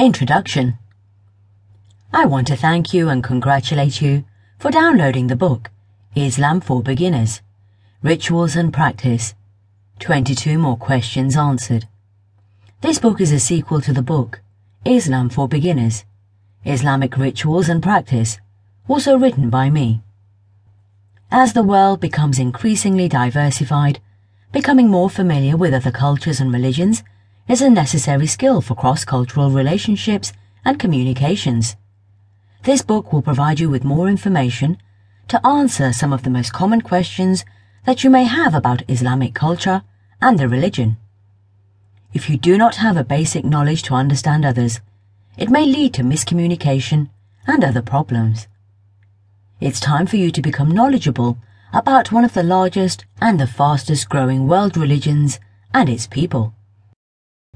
Introduction I want to thank you and congratulate you for downloading the book Islam for Beginners Rituals and Practice 22 More Questions Answered. This book is a sequel to the book Islam for Beginners Islamic Rituals and Practice, also written by me. As the world becomes increasingly diversified, becoming more familiar with other cultures and religions is a necessary skill for cross-cultural relationships and communications. This book will provide you with more information to answer some of the most common questions that you may have about Islamic culture and the religion. If you do not have a basic knowledge to understand others, it may lead to miscommunication and other problems. It's time for you to become knowledgeable about one of the largest and the fastest growing world religions and its people.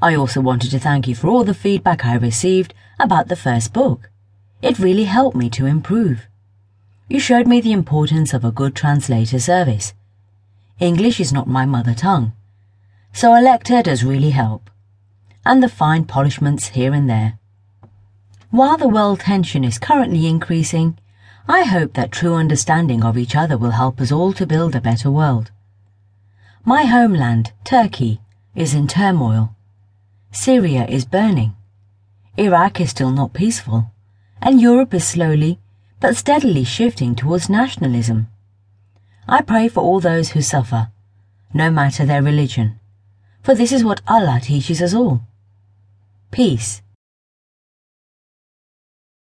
I also wanted to thank you for all the feedback I received about the first book. It really helped me to improve. You showed me the importance of a good translator service. English is not my mother tongue, so a lecture does really help, and the fine polishments here and there. While the world tension is currently increasing, I hope that true understanding of each other will help us all to build a better world. My homeland, Turkey, is in turmoil. Syria is burning. Iraq is still not peaceful, and Europe is slowly but steadily shifting towards nationalism. I pray for all those who suffer, no matter their religion, for this is what Allah teaches us all. Peace